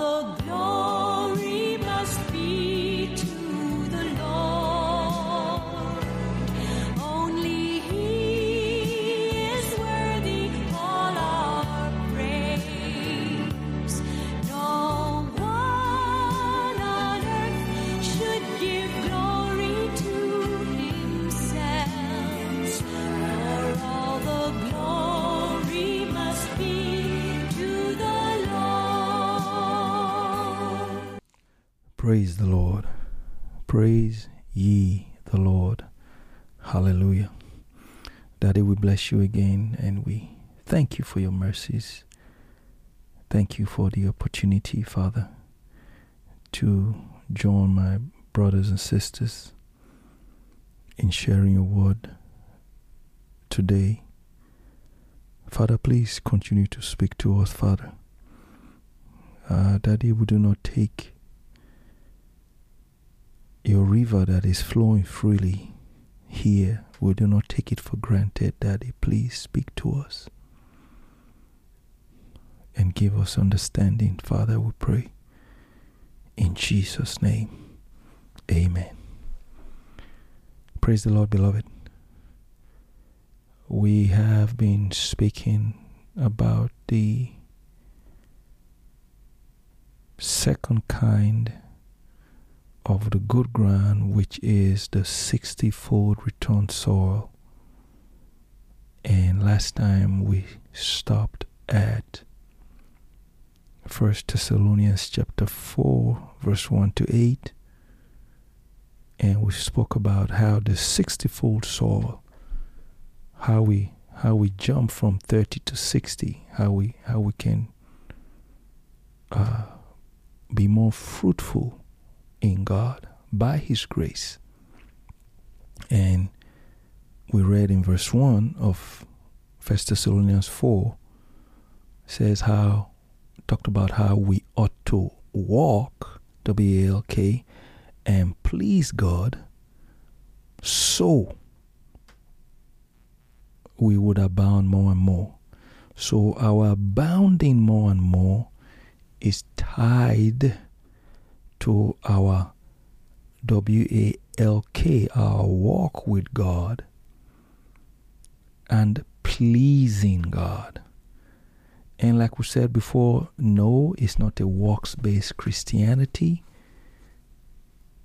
the glory bless you again and we thank you for your mercies. Thank you for the opportunity, Father, to join my brothers and sisters in sharing your word today. Father, please continue to speak to us, Father. Uh, Daddy, we do not take your river that is flowing freely here. We do not take it for granted, Daddy. Please speak to us and give us understanding, Father, we pray. In Jesus' name, amen. Praise the Lord, beloved. We have been speaking about the second kind of the good ground, which is the 60 fold return soil. And last time we stopped at First Thessalonians chapter 4, verse 1 to 8. And we spoke about how the 60 fold soil, how we how we jump from 30 to 60, how we how we can uh, be more fruitful in God by His grace. And we read in verse 1 of 1 Thessalonians 4 says how, talked about how we ought to walk, W A L K, and please God so we would abound more and more. So our abounding more and more is tied to our W A L K, our walk with God and pleasing God. And like we said before, no, it's not a works based Christianity.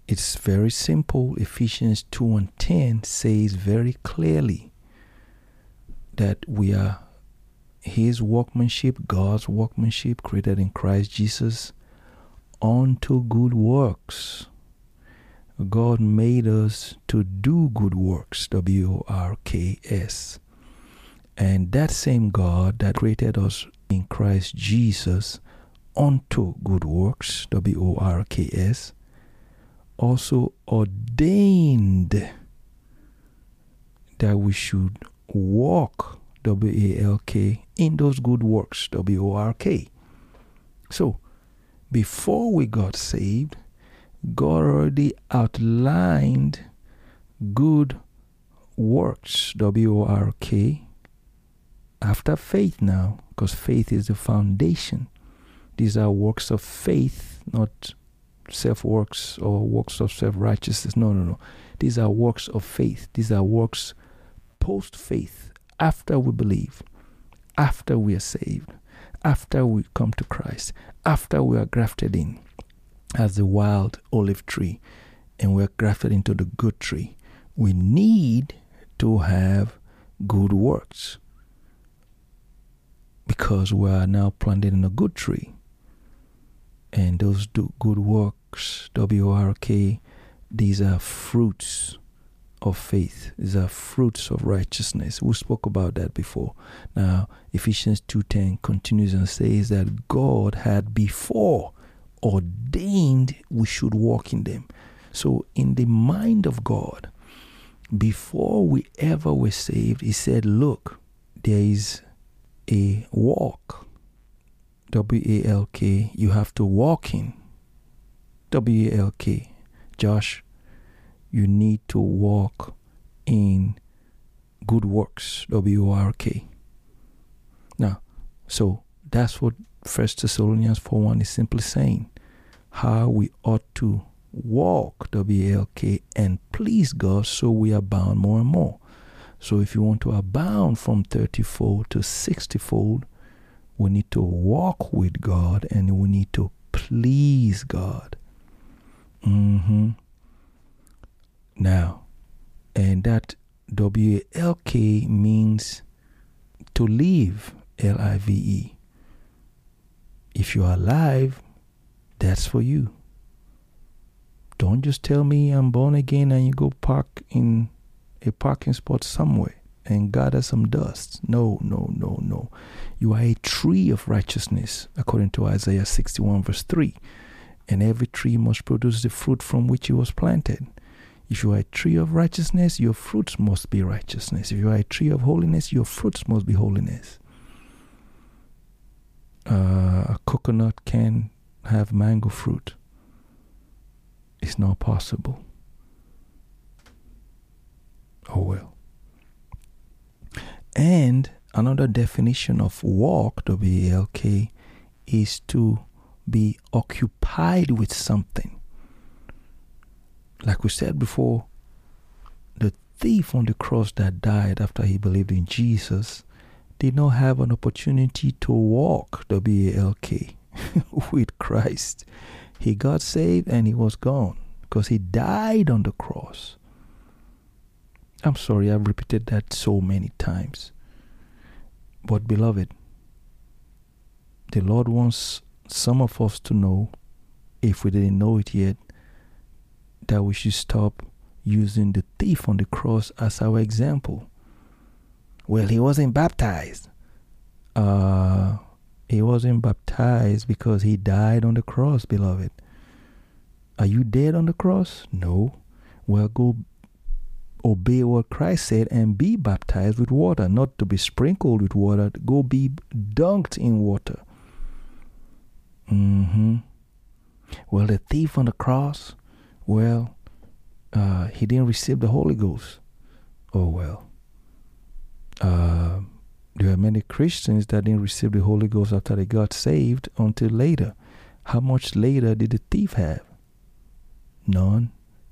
It's very simple. Ephesians 2 and 10 says very clearly that we are His workmanship, God's workmanship, created in Christ Jesus unto good works. God made us to do good works, W O R K S. And that same God that created us in Christ Jesus unto good works, W O R K S, also ordained that we should walk, W A L K, in those good works, W O R K. So, before we got saved, God already outlined good works, W O R K, after faith now, because faith is the foundation. These are works of faith, not self works or works of self righteousness. No, no, no. These are works of faith. These are works post faith, after we believe, after we are saved, after we come to Christ, after we are grafted in as the wild olive tree and we're grafted into the good tree. We need to have good works because we are now planted in a good tree. And those do good works, W R K, these are fruits of faith. These are fruits of righteousness. We spoke about that before. Now, Ephesians 2:10 continues and says that God had before ordained we should walk in them. So, in the mind of God, before we ever were saved, He said, Look, there is a walk, W A L K, you have to walk in, W A L K. Josh, you need to walk in good works, W O R K. Now, so that's what First Thessalonians 4 1 is simply saying how we ought to walk, W-A-L-K, and please God so we abound more and more. So if you want to abound from 30 fold to 60 fold, we need to walk with God and we need to please God. hmm Now, and that W A L K means to live, L I V E. If you are alive, that's for you. Don't just tell me I'm born again and you go park in a parking spot somewhere and gather some dust. No, no, no, no. You are a tree of righteousness, according to Isaiah 61, verse 3. And every tree must produce the fruit from which it was planted. If you are a tree of righteousness, your fruits must be righteousness. If you are a tree of holiness, your fruits must be holiness. Uh, a coconut can have mango fruit. It's not possible. Oh well. And another definition of walk, W A L K, is to be occupied with something. Like we said before, the thief on the cross that died after he believed in Jesus did not have an opportunity to walk, W A L K, with Christ. He got saved and he was gone because he died on the cross. I'm sorry, I've repeated that so many times. But, beloved, the Lord wants some of us to know, if we didn't know it yet, that we should stop using the thief on the cross as our example. Well, he wasn't baptized. Uh, he wasn't baptized because he died on the cross, beloved. Are you dead on the cross? No. Well, go obey what Christ said and be baptized with water, not to be sprinkled with water. Go be dunked in water. Mm-hmm. Well, the thief on the cross, well, uh, he didn't receive the Holy Ghost. Oh well. Uh, there are many Christians that didn't receive the Holy Ghost after they got saved until later. How much later did the thief have? None.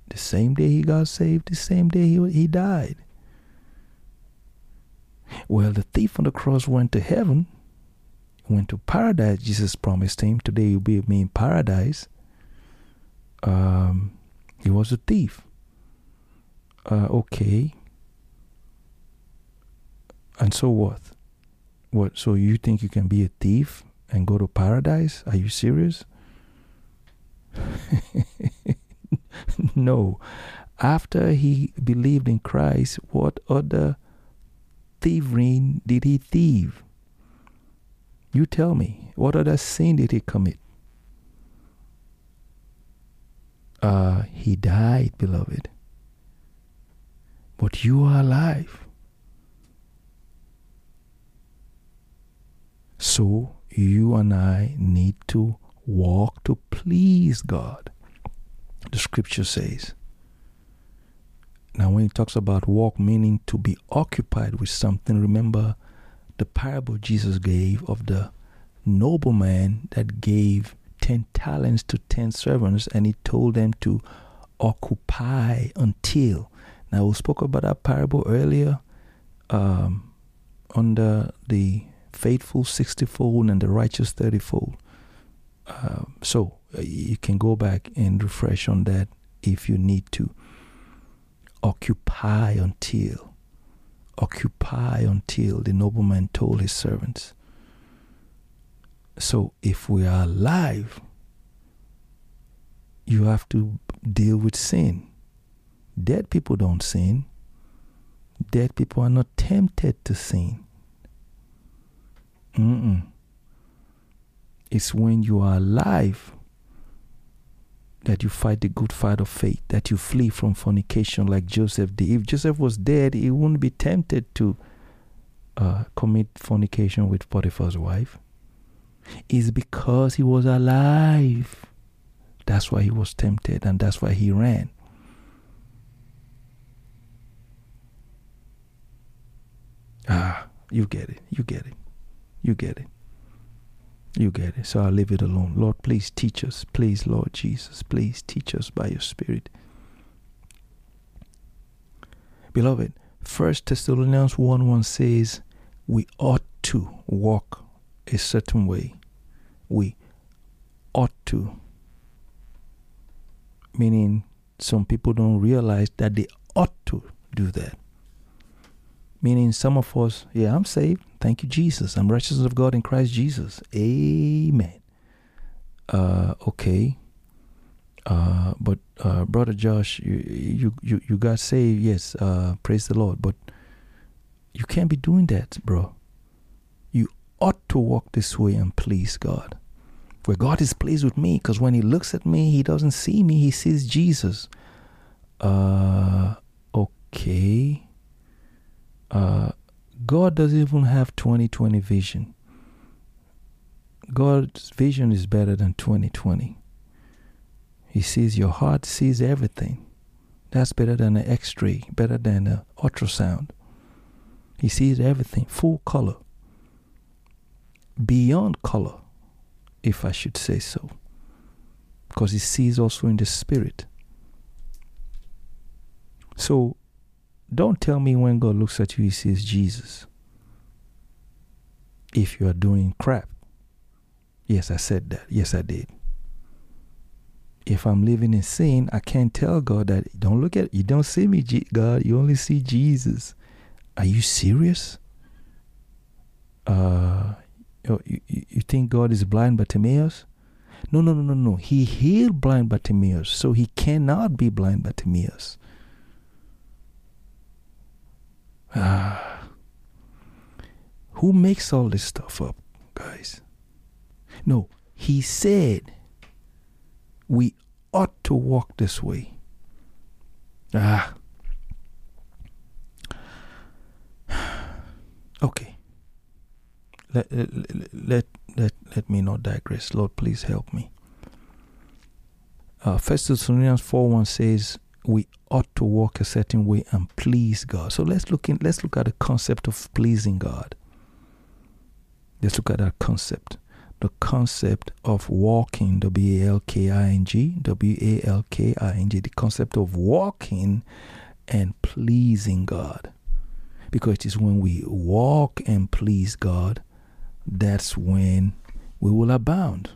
The same day he got saved, the same day he, he died. Well, the thief on the cross went to heaven, went to paradise. Jesus promised him, Today you'll be with me in paradise. Um, he was a thief. Uh, okay. And so what? What? So you think you can be a thief and go to paradise? Are you serious? no. After he believed in Christ, what other thievery did he thieve? You tell me, what other sin did he commit? Uh, he died, beloved. But you are alive. So you and I need to walk to please God. The scripture says. Now, when it talks about walk, meaning to be occupied with something, remember the parable Jesus gave of the nobleman that gave 10 talents to 10 servants and he told them to occupy until. Now, we spoke about that parable earlier um, under the faithful 60 fold and the righteous 30 fold. Uh, so you can go back and refresh on that if you need to. Occupy until, occupy until the nobleman told his servants. So if we are alive, you have to deal with sin. Dead people don't sin. Dead people are not tempted to sin. Mm-mm. It's when you are alive that you fight the good fight of faith, that you flee from fornication like Joseph did. If Joseph was dead, he wouldn't be tempted to uh, commit fornication with Potiphar's wife. It's because he was alive. That's why he was tempted, and that's why he ran. Ah, you get it. You get it. You get it. You get it. So I'll leave it alone. Lord, please teach us. Please, Lord Jesus, please teach us by your Spirit. Beloved, First Thessalonians 1 1 says, We ought to walk a certain way. We ought to. Meaning, some people don't realize that they ought to do that. Meaning, some of us, yeah, I'm saved. Thank you, Jesus. I'm righteous of God in Christ Jesus. Amen. Uh, okay. Uh, but uh, brother Josh, you, you you you got saved. Yes, uh, praise the Lord. But you can't be doing that, bro. Ought to walk this way and please God. Where God is pleased with me, because when He looks at me, He doesn't see me; He sees Jesus. Uh, okay. Uh, God doesn't even have 2020 vision. God's vision is better than 2020. He sees your heart, sees everything. That's better than an x ray, better than an ultrasound. He sees everything, full color, beyond color, if I should say so. Because he sees also in the spirit. So don't tell me when God looks at you, he sees Jesus. If you are doing crap. Yes, I said that. Yes, I did. If I'm living in sin, I can't tell God that don't look at you don't see me, God. You only see Jesus. Are you serious? Uh, you, you, you think God is blind Bartimaeus? No, no, no, no, no. He healed blind Bartimaeus, so he cannot be blind Bartimaeus. Ah. Who makes all this stuff up, guys? No, he said we ought to walk this way. Ah. Okay. Let, let, let, let, me not digress. Lord, please help me. Uh, First Thessalonians 4 1 says, we ought to walk a certain way and please God. So let's look in let's look at the concept of pleasing God. Let's look at that concept. The concept of walking, W A L K I N G, W A L K I N G, the concept of walking and pleasing God. Because it is when we walk and please God, that's when we will abound.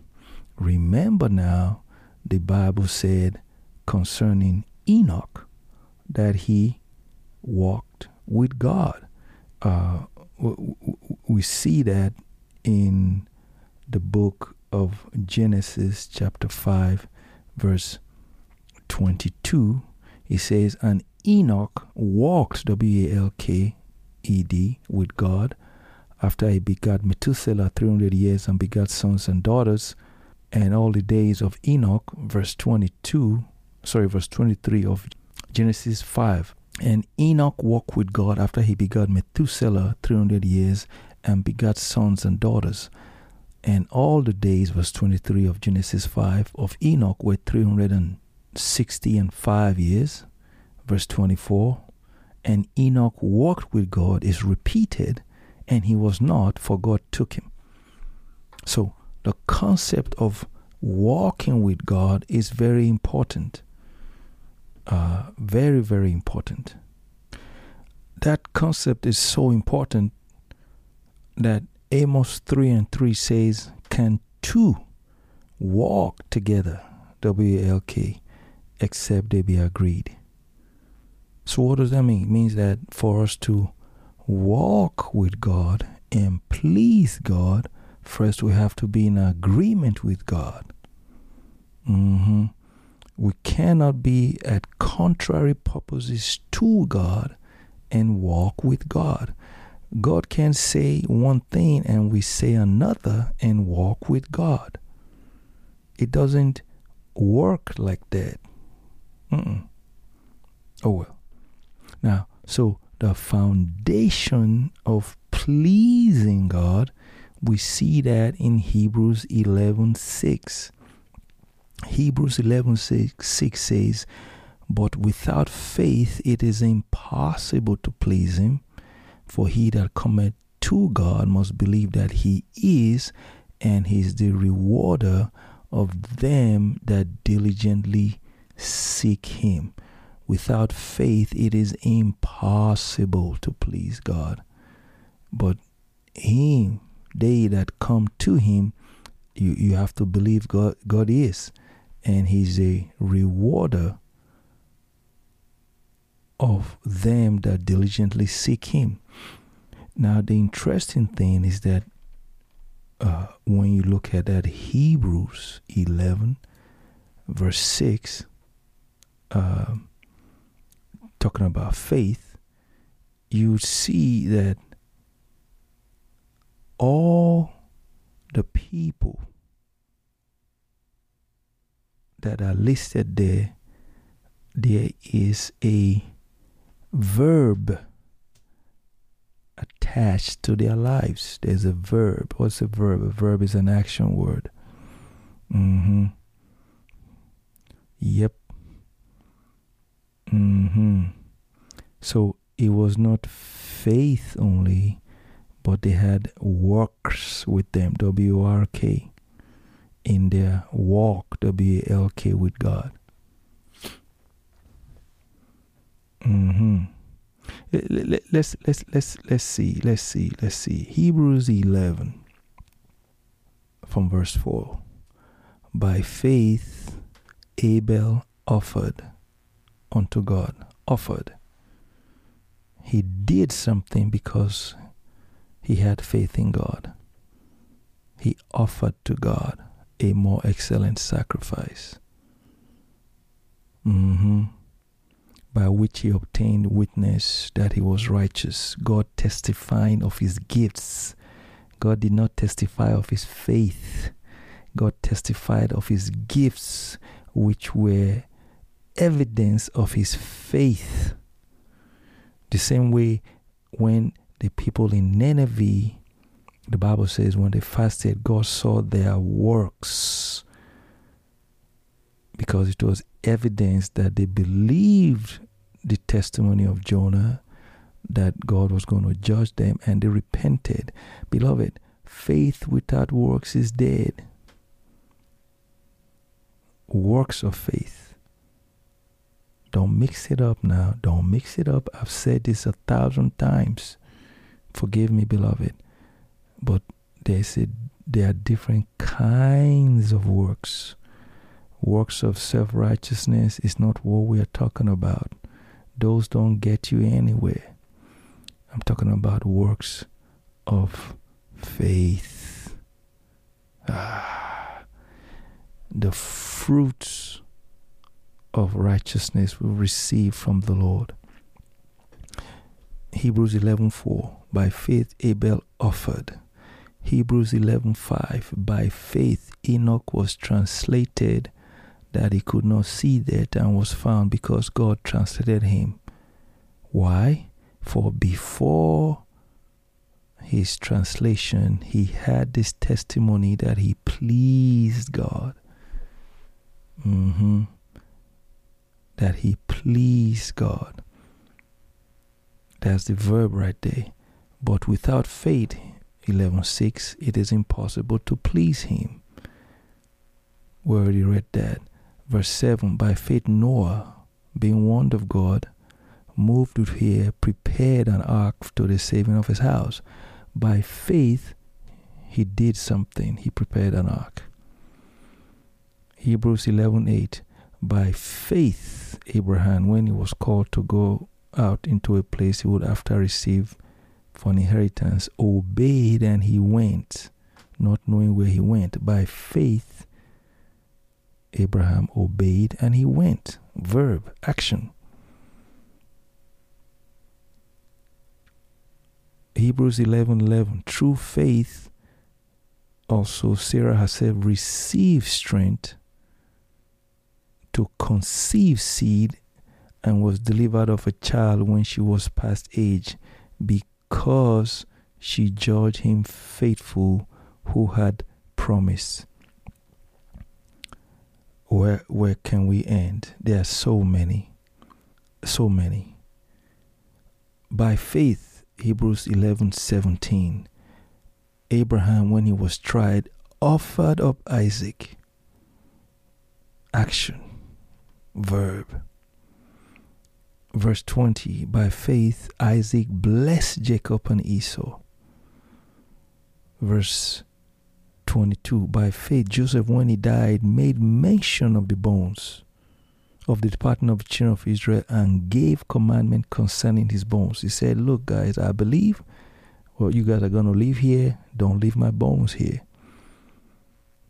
Remember now, the Bible said concerning Enoch that he walked with God. Uh, we see that in the book of Genesis, chapter 5, verse 22. It says, And Enoch walked, W A L K E D, with God after he begat Methuselah 300 years and begat sons and daughters. And all the days of Enoch, verse 22, sorry, verse 23 of Genesis 5. And Enoch walked with God after he begat Methuselah 300 years and begat sons and daughters. And all the days, verse 23 of Genesis 5, of Enoch were 360 and 5 years. Verse 24. And Enoch walked with God is repeated, and he was not, for God took him. So the concept of walking with God is very important uh, very, very important. That concept is so important that Amos 3 and 3 says, Can two walk together, W L K, except they be agreed? So, what does that mean? It means that for us to walk with God and please God, first we have to be in agreement with God. Mm-hmm we cannot be at contrary purposes to God and walk with God. God can say one thing and we say another and walk with God. It doesn't work like that. Mm-mm. Oh well. Now, so the foundation of pleasing God, we see that in Hebrews 11 6. Hebrews 11 6, 6 says, But without faith it is impossible to please him, for he that cometh to God must believe that he is, and He is the rewarder of them that diligently seek him. Without faith, it is impossible to please God. But him, they that come to him, you, you have to believe God, God is. And he's a rewarder of them that diligently seek him. Now, the interesting thing is that uh, when you look at that Hebrews 11, verse 6, uh, talking about faith, you see that all the people that are listed there, there is a verb attached to their lives. There's a verb. What's a verb? A verb is an action word. Mm-hmm. Yep. Mm-hmm. So it was not faith only, but they had works with them, W R K, in their walk, W A L K, with God. Mm-hmm. Let's let's let's let's see let's see let's see Hebrews eleven from verse four. By faith, Abel offered unto God. Offered. He did something because he had faith in God. He offered to God a more excellent sacrifice. Mm-hmm by which he obtained witness that he was righteous, God testifying of his gifts. God did not testify of his faith, God testified of his gifts, which were evidence of his faith. The same way when the people in Nineveh, the Bible says, when they fasted, God saw their works because it was evidence that they believed the testimony of Jonah that God was going to judge them and they repented. Beloved, faith without works is dead. Works of faith. Don't mix it up now. Don't mix it up. I've said this a thousand times. Forgive me, beloved. But there's a, there are different kinds of works. Works of self righteousness is not what we are talking about those don't get you anywhere. I'm talking about works of faith. Ah, the fruits of righteousness we receive from the Lord. Hebrews 11:4 By faith Abel offered. Hebrews 11:5 By faith Enoch was translated that he could not see death and was found because God translated him. Why? For before his translation, he had this testimony that he pleased God. Mm-hmm. That he pleased God. That's the verb right there. But without faith, 11.6, it is impossible to please him. We already read that. Verse 7 By faith, Noah, being warned of God, moved with fear, prepared an ark to the saving of his house. By faith, he did something. He prepared an ark. Hebrews 11:8 By faith Abraham when he was called to go out into a place he would after receive for an inheritance obeyed and he went not knowing where he went by faith Abraham obeyed and he went. Verb, action. Hebrews 11 11. Through faith, also Sarah herself received strength to conceive seed and was delivered of a child when she was past age because she judged him faithful who had promised where where can we end? There are so many, so many. By faith, Hebrews eleven seventeen. Abraham, when he was tried, offered up Isaac. Action, verb. Verse 20 By faith, Isaac blessed Jacob and Esau. Verse 22 By faith, Joseph, when he died, made mention of the bones of the departing of the children of Israel and gave commandment concerning his bones. He said, Look, guys, I believe well, you guys are going to live here. Don't leave my bones here.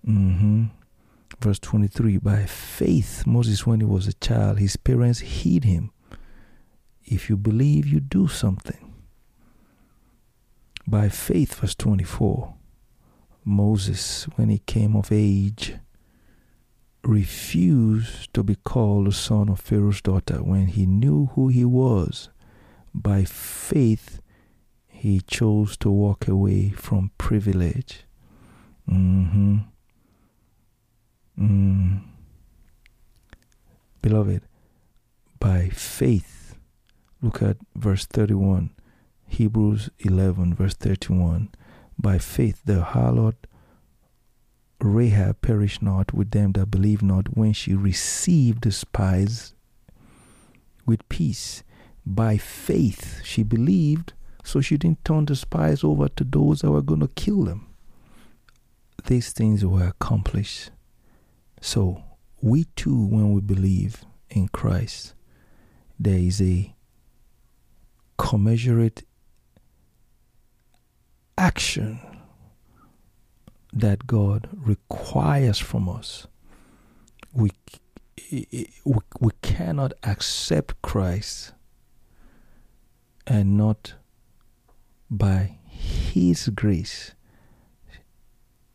Mm-hmm. Verse 23 By faith, Moses, when he was a child, his parents hid him. If you believe, you do something. By faith, verse 24, Moses, when he came of age, refused to be called the son of Pharaoh's daughter when he knew who he was. By faith, he chose to walk away from privilege. Mm-hmm. Mm. Beloved, by faith, look at verse 31, Hebrews 11, verse 31. By faith, the harlot Rahab perished not with them that believe not when she received the spies with peace. By faith, she believed, so she didn't turn the spies over to those that were going to kill them. These things were accomplished. So, we too, when we believe in Christ, there is a commensurate action that God requires from us. We, we, we cannot accept Christ and not by His grace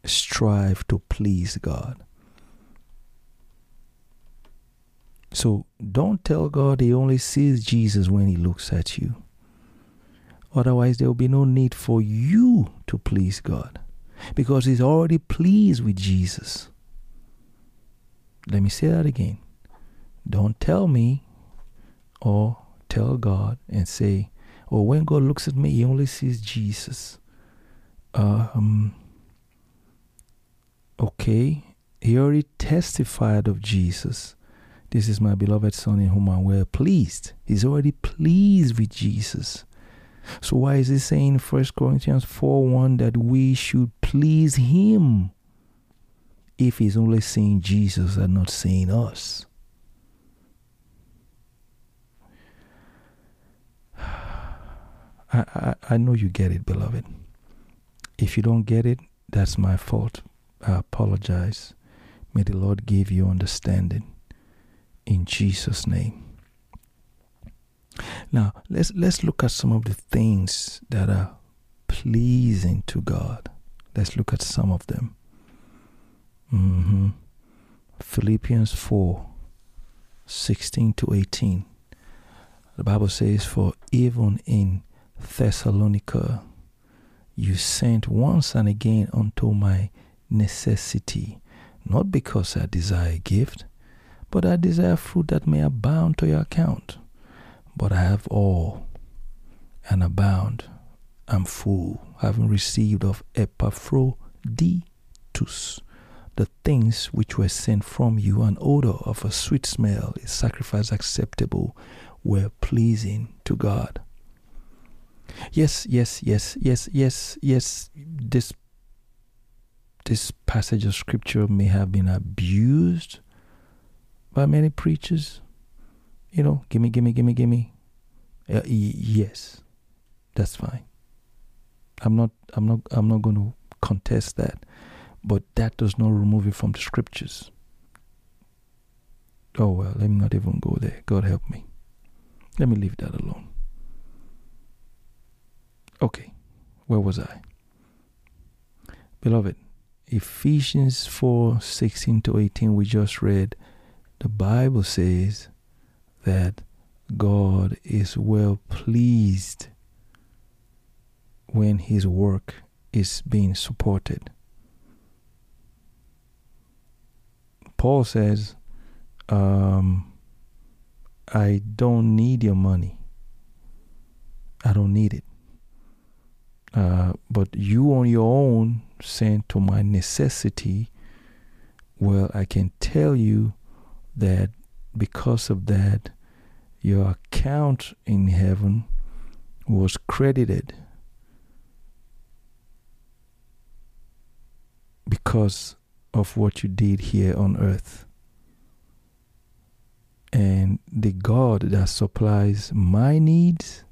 strive to please God. So don't tell God He only sees Jesus when He looks at you. Otherwise, there will be no need for you to please God because He's already pleased with Jesus. Let me say that again. Don't tell me or tell God and say, oh, when God looks at me, He only sees Jesus. Um, okay, He already testified of Jesus. This is my beloved Son in whom I'm well pleased. He's already pleased with Jesus. So why is he saying 1 Corinthians 4 1 that we should please him if he's only seeing Jesus and not seeing us? I, I, I know you get it, beloved. If you don't get it, that's my fault. I apologize. May the Lord give you understanding. In Jesus' name. Now let's let's look at some of the things that are pleasing to God. Let's look at some of them. Mm-hmm. Philippians 4 16 to 18. The Bible says, For even in Thessalonica you sent once and again unto my necessity, not because I desire a gift, but I desire fruit that may abound to your account. But I have all and abound. I'm full, having received of Epaphroditus the things which were sent from you, an odor of a sweet smell, a sacrifice acceptable, were pleasing to God. Yes, yes, yes, yes, yes, yes. This this passage of scripture may have been abused by many preachers. You know, gimme, gimme, gimme, gimme. Uh, y- yes, that's fine. I'm not, I'm not, I'm not going to contest that, but that does not remove it from the scriptures. Oh well, let me not even go there. God help me. Let me leave that alone. Okay, where was I? Beloved, Ephesians 4 16 to 18, we just read, the Bible says that God is well pleased when His work is being supported. Paul says, um, I don't need your money. I don't need it. Uh, but you on your own sent to my necessity, well, I can tell you that because of that, your account in heaven was credited because of what you did here on earth. And the God that supplies my needs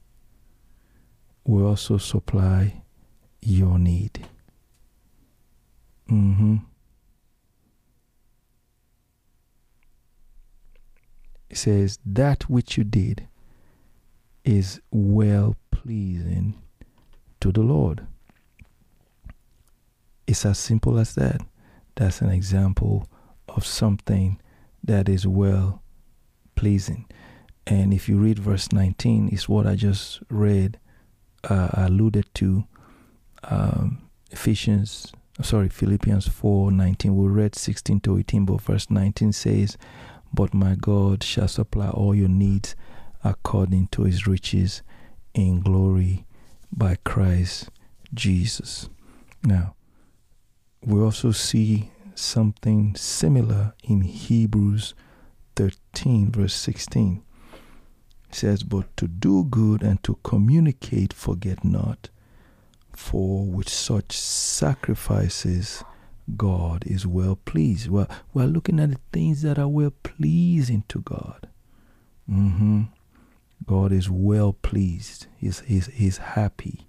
will also supply your need. Mm-hmm. It says, That which you did is well pleasing to the Lord. It's as simple as that. That's an example of something that is well pleasing. And if you read verse 19, it's what I just read, uh, alluded to um, Ephesians, sorry, Philippians 4 19. We read 16 to 18, but verse 19 says, But my God shall supply all your needs according to his riches in glory by Christ Jesus. Now, we also see something similar in Hebrews 13, verse 16. It says, But to do good and to communicate, forget not, for with such sacrifices God is well pleased. Well, we're looking at the things that are well pleasing to God. Mm-hmm. God is well pleased. He's, he's, he's happy.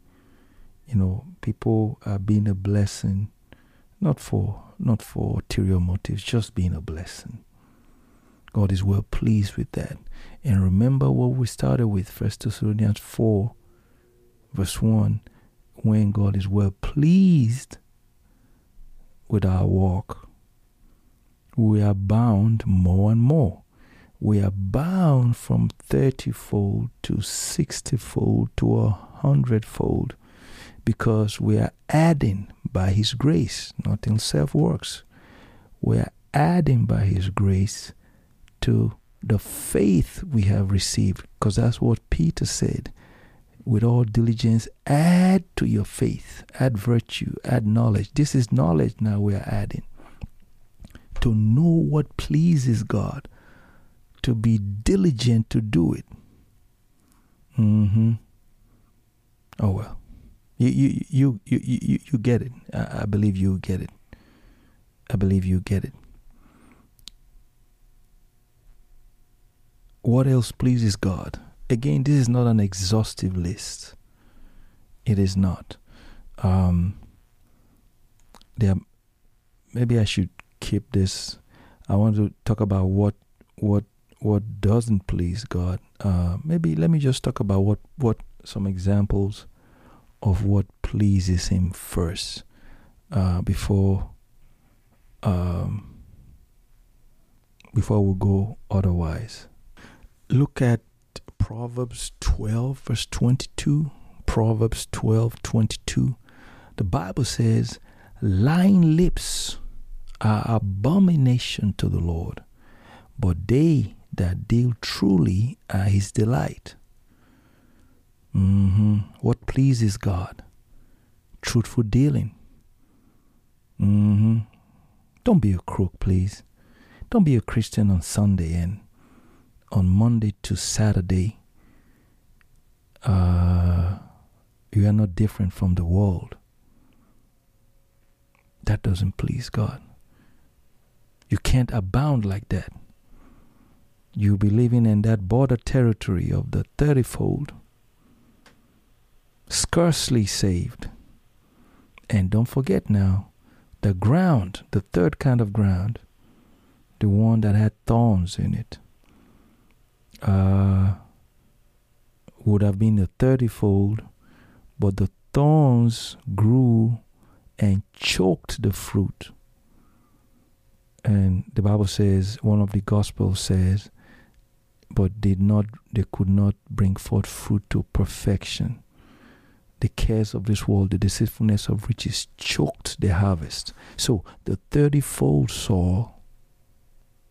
You know, people are being a blessing not for not for ulterior motives, just being a blessing. God is well pleased with that. And remember what we started with, First Thessalonians 4, verse 1, when God is well pleased with our walk, we are bound more and more. We are bound from 30 fold to 60 fold to a hundredfold because we are adding by His grace, not in self works. We are adding by His grace to the faith we have received, because that's what Peter said. With all diligence, add to your faith, add virtue, add knowledge. This is knowledge now we are adding. To know what pleases God, to be diligent to do it. Mm-hmm. Oh well. You you you you you, you get it. I, I believe you get it. I believe you get it. What else pleases God? Again, this is not an exhaustive list. It is not. Um, there, maybe I should keep this. I want to talk about what what what doesn't please God. Uh, maybe let me just talk about what what some examples of what pleases Him first uh, before um, before we go otherwise. Look at Proverbs 12, verse 22. Proverbs 12, 22. The Bible says, Lying lips are abomination to the Lord, but they that deal truly are his delight. Mm-hmm. What pleases God? Truthful dealing. Mm-hmm. Don't be a crook, please. Don't be a Christian on Sunday and on Monday to Saturday. Uh, you are not different from the world. That doesn't please God. You can't abound like that. You'll be living in that border territory of the thirtyfold scarcely saved. And don't forget now, the ground, the third kind of ground, the one that had thorns in it, uh, would have been the thirtyfold, but the thorns grew and choked the fruit. And the Bible says, one of the Gospels says, but did not, they could not bring forth fruit to perfection the cares of this world, the deceitfulness of riches choked the harvest. So the thirtyfold soil,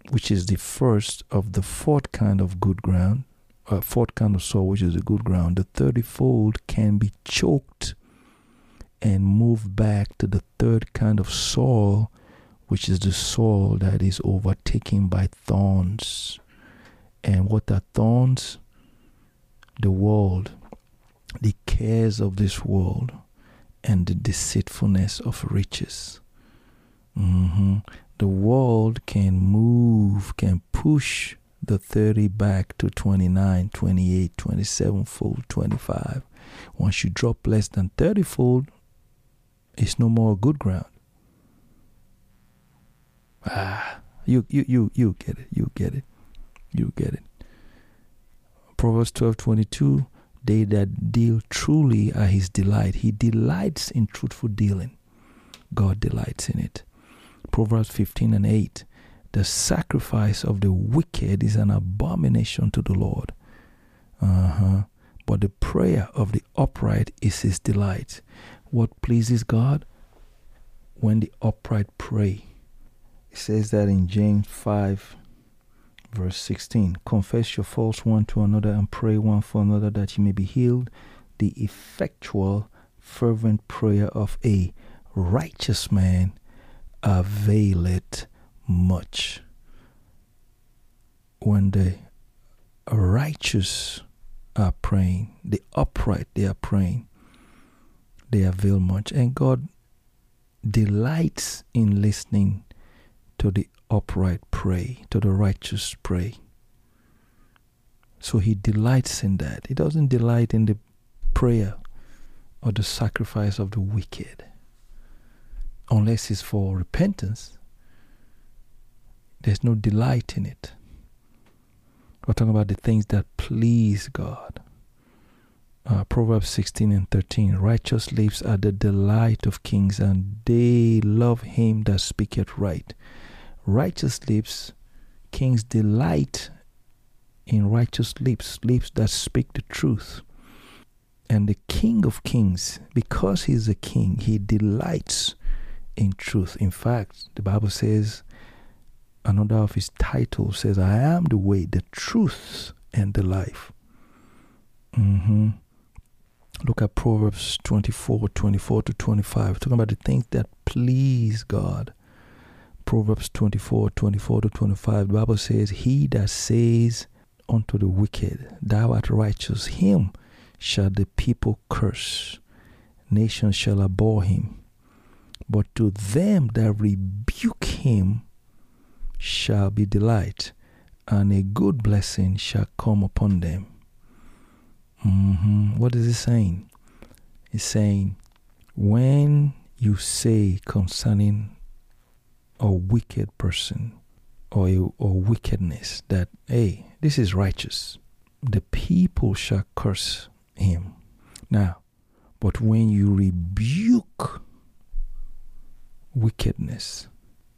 which is the first of the fourth kind of good ground, uh, fourth kind of soil, which is the good ground, the thirtyfold can be choked and move back to the third kind of soil, which is the soil that is overtaken by thorns. And what are thorns? The world, the cares of this world, and the deceitfulness of riches. Mhm. The world can move, can push the 30 back to 29, 28, 27 fold, 25. Once you drop less than 30 fold, it's no more good ground. Ah, you you you you get it. You get it. You get it. Proverbs 12, 22, they that deal truly are his delight. He delights in truthful dealing. God delights in it. Proverbs 15 and 8, the sacrifice of the wicked is an abomination to the Lord. Uh-huh. But the prayer of the upright is his delight. What pleases God? When the upright pray. It says that in James 5, verse 16 Confess your faults one to another and pray one for another that you may be healed. The effectual, fervent prayer of a righteous man availeth much. When the righteous are praying, the upright they are praying, they avail much. And God delights in listening to the upright pray, to the righteous pray. So he delights in that. He doesn't delight in the prayer or the sacrifice of the wicked. Unless it's for repentance, there's no delight in it. We're talking about the things that please God. Uh, Proverbs 16 and 13 Righteous lips are the delight of kings, and they love him that speaketh right. Righteous lips, kings delight in righteous lips, lips that speak the truth. And the King of Kings, because he's a king, he delights in truth. In fact, the Bible says, another of his titles says, I am the way, the truth, and the life. Mm-hmm. Look at Proverbs 24, 24 to 25, talking about the things that please God. Proverbs 24, 24 to 25, the Bible says, He that says unto the wicked, Thou art righteous, him shall the people curse, nations shall abhor him. But to them that rebuke him shall be delight, and a good blessing shall come upon them. hmm What is he saying? He's saying, when you say concerning a wicked person or a, or wickedness that, hey, this is righteous, the people shall curse him. Now, but when you rebuke wickedness,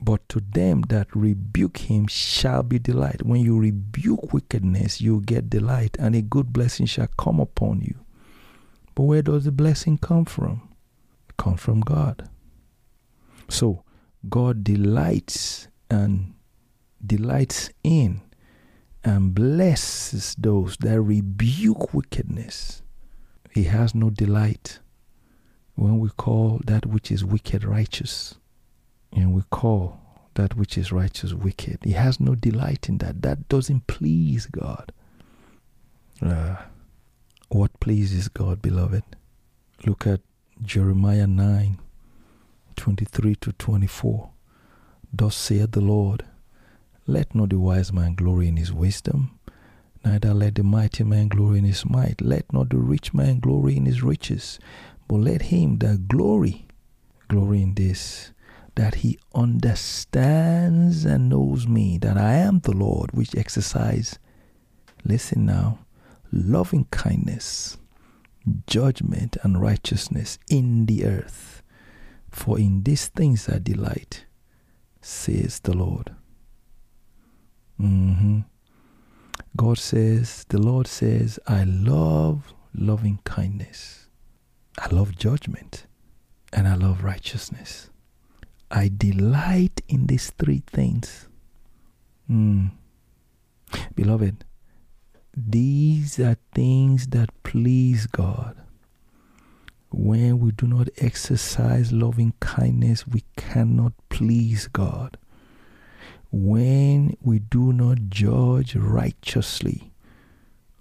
but to them that rebuke him shall be delight. When you rebuke wickedness, you get delight, and a good blessing shall come upon you. But where does the blessing come from? It comes from God. So God delights and delights in and blesses those that rebuke wickedness. He has no delight when we call that which is wicked righteous and we call that which is righteous wicked. He has no delight in that. That doesn't please God. Uh, what pleases God, beloved? Look at Jeremiah 9 23 to 24. Thus saith the Lord, Let not the wise man glory in his wisdom, neither let the mighty man glory in his might. Let not the rich man glory in his riches, but let him that glory glory in this, that he understands and knows me, that I am the Lord, which exercise, listen now, loving kindness, judgment, and righteousness in the earth. For in these things I delight, says the Lord. hmm God says, the Lord says, I love loving kindness. I love judgment and I love righteousness. I delight in these three things. Mm. Beloved, these are things that please God. When we do not exercise loving kindness, we cannot please God. When we do not judge righteously,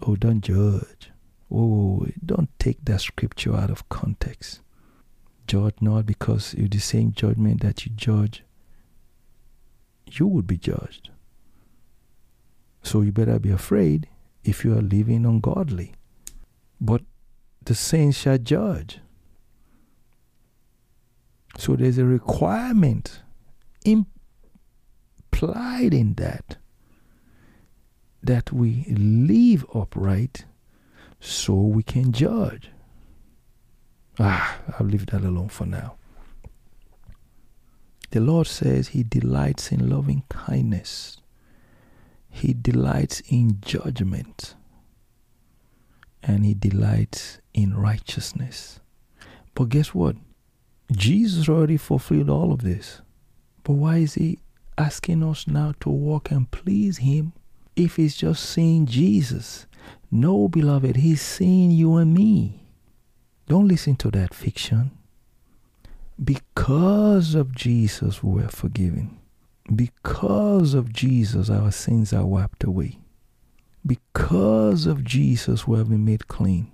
oh, don't judge. Oh, don't take that scripture out of context. Judge not because it's the same judgment that you judge, you would be judged. So you better be afraid if you are living ungodly. But the saints shall judge. So there's a requirement implied in that that we live upright so we can judge. Ah, I'll leave that alone for now. The Lord says He delights in loving kindness, He delights in judgment, and He delights in righteousness. But guess what? Jesus already fulfilled all of this. But why is He asking us now to walk and please Him if He's just seeing Jesus? No, beloved, He's seeing you and me. Don't listen to that fiction. Because of Jesus, we are forgiven. Because of Jesus, our sins are wiped away. Because of Jesus, we have been made clean.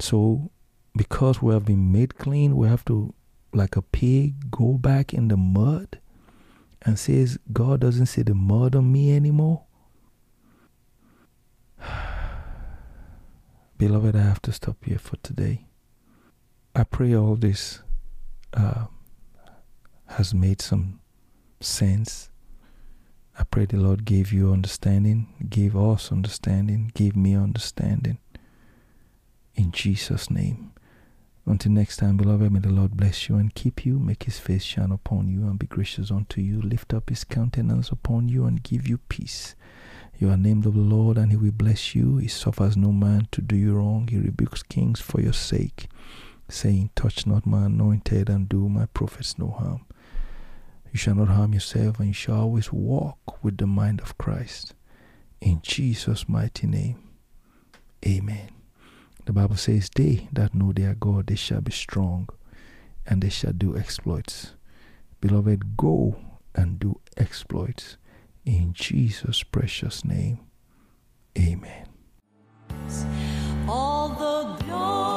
So, because we have been made clean, we have to, like a pig, go back in the mud and says, God doesn't see the mud on me anymore. Beloved, I have to stop here for today. I pray all this uh, has made some sense. I pray the Lord gave you understanding, gave us understanding, gave me understanding. In Jesus' name. Until next time, beloved, may the Lord bless you and keep you, make his face shine upon you and be gracious unto you, lift up his countenance upon you and give you peace. You are named of the Lord, and he will bless you. He suffers no man to do you wrong. He rebukes kings for your sake, saying, Touch not my anointed, and do my prophets no harm. You shall not harm yourself, and you shall always walk with the mind of Christ. In Jesus' mighty name. Amen. The Bible says, They that know their God, they shall be strong, and they shall do exploits. Beloved, go and do exploits. In Jesus' precious name, amen. All the glory.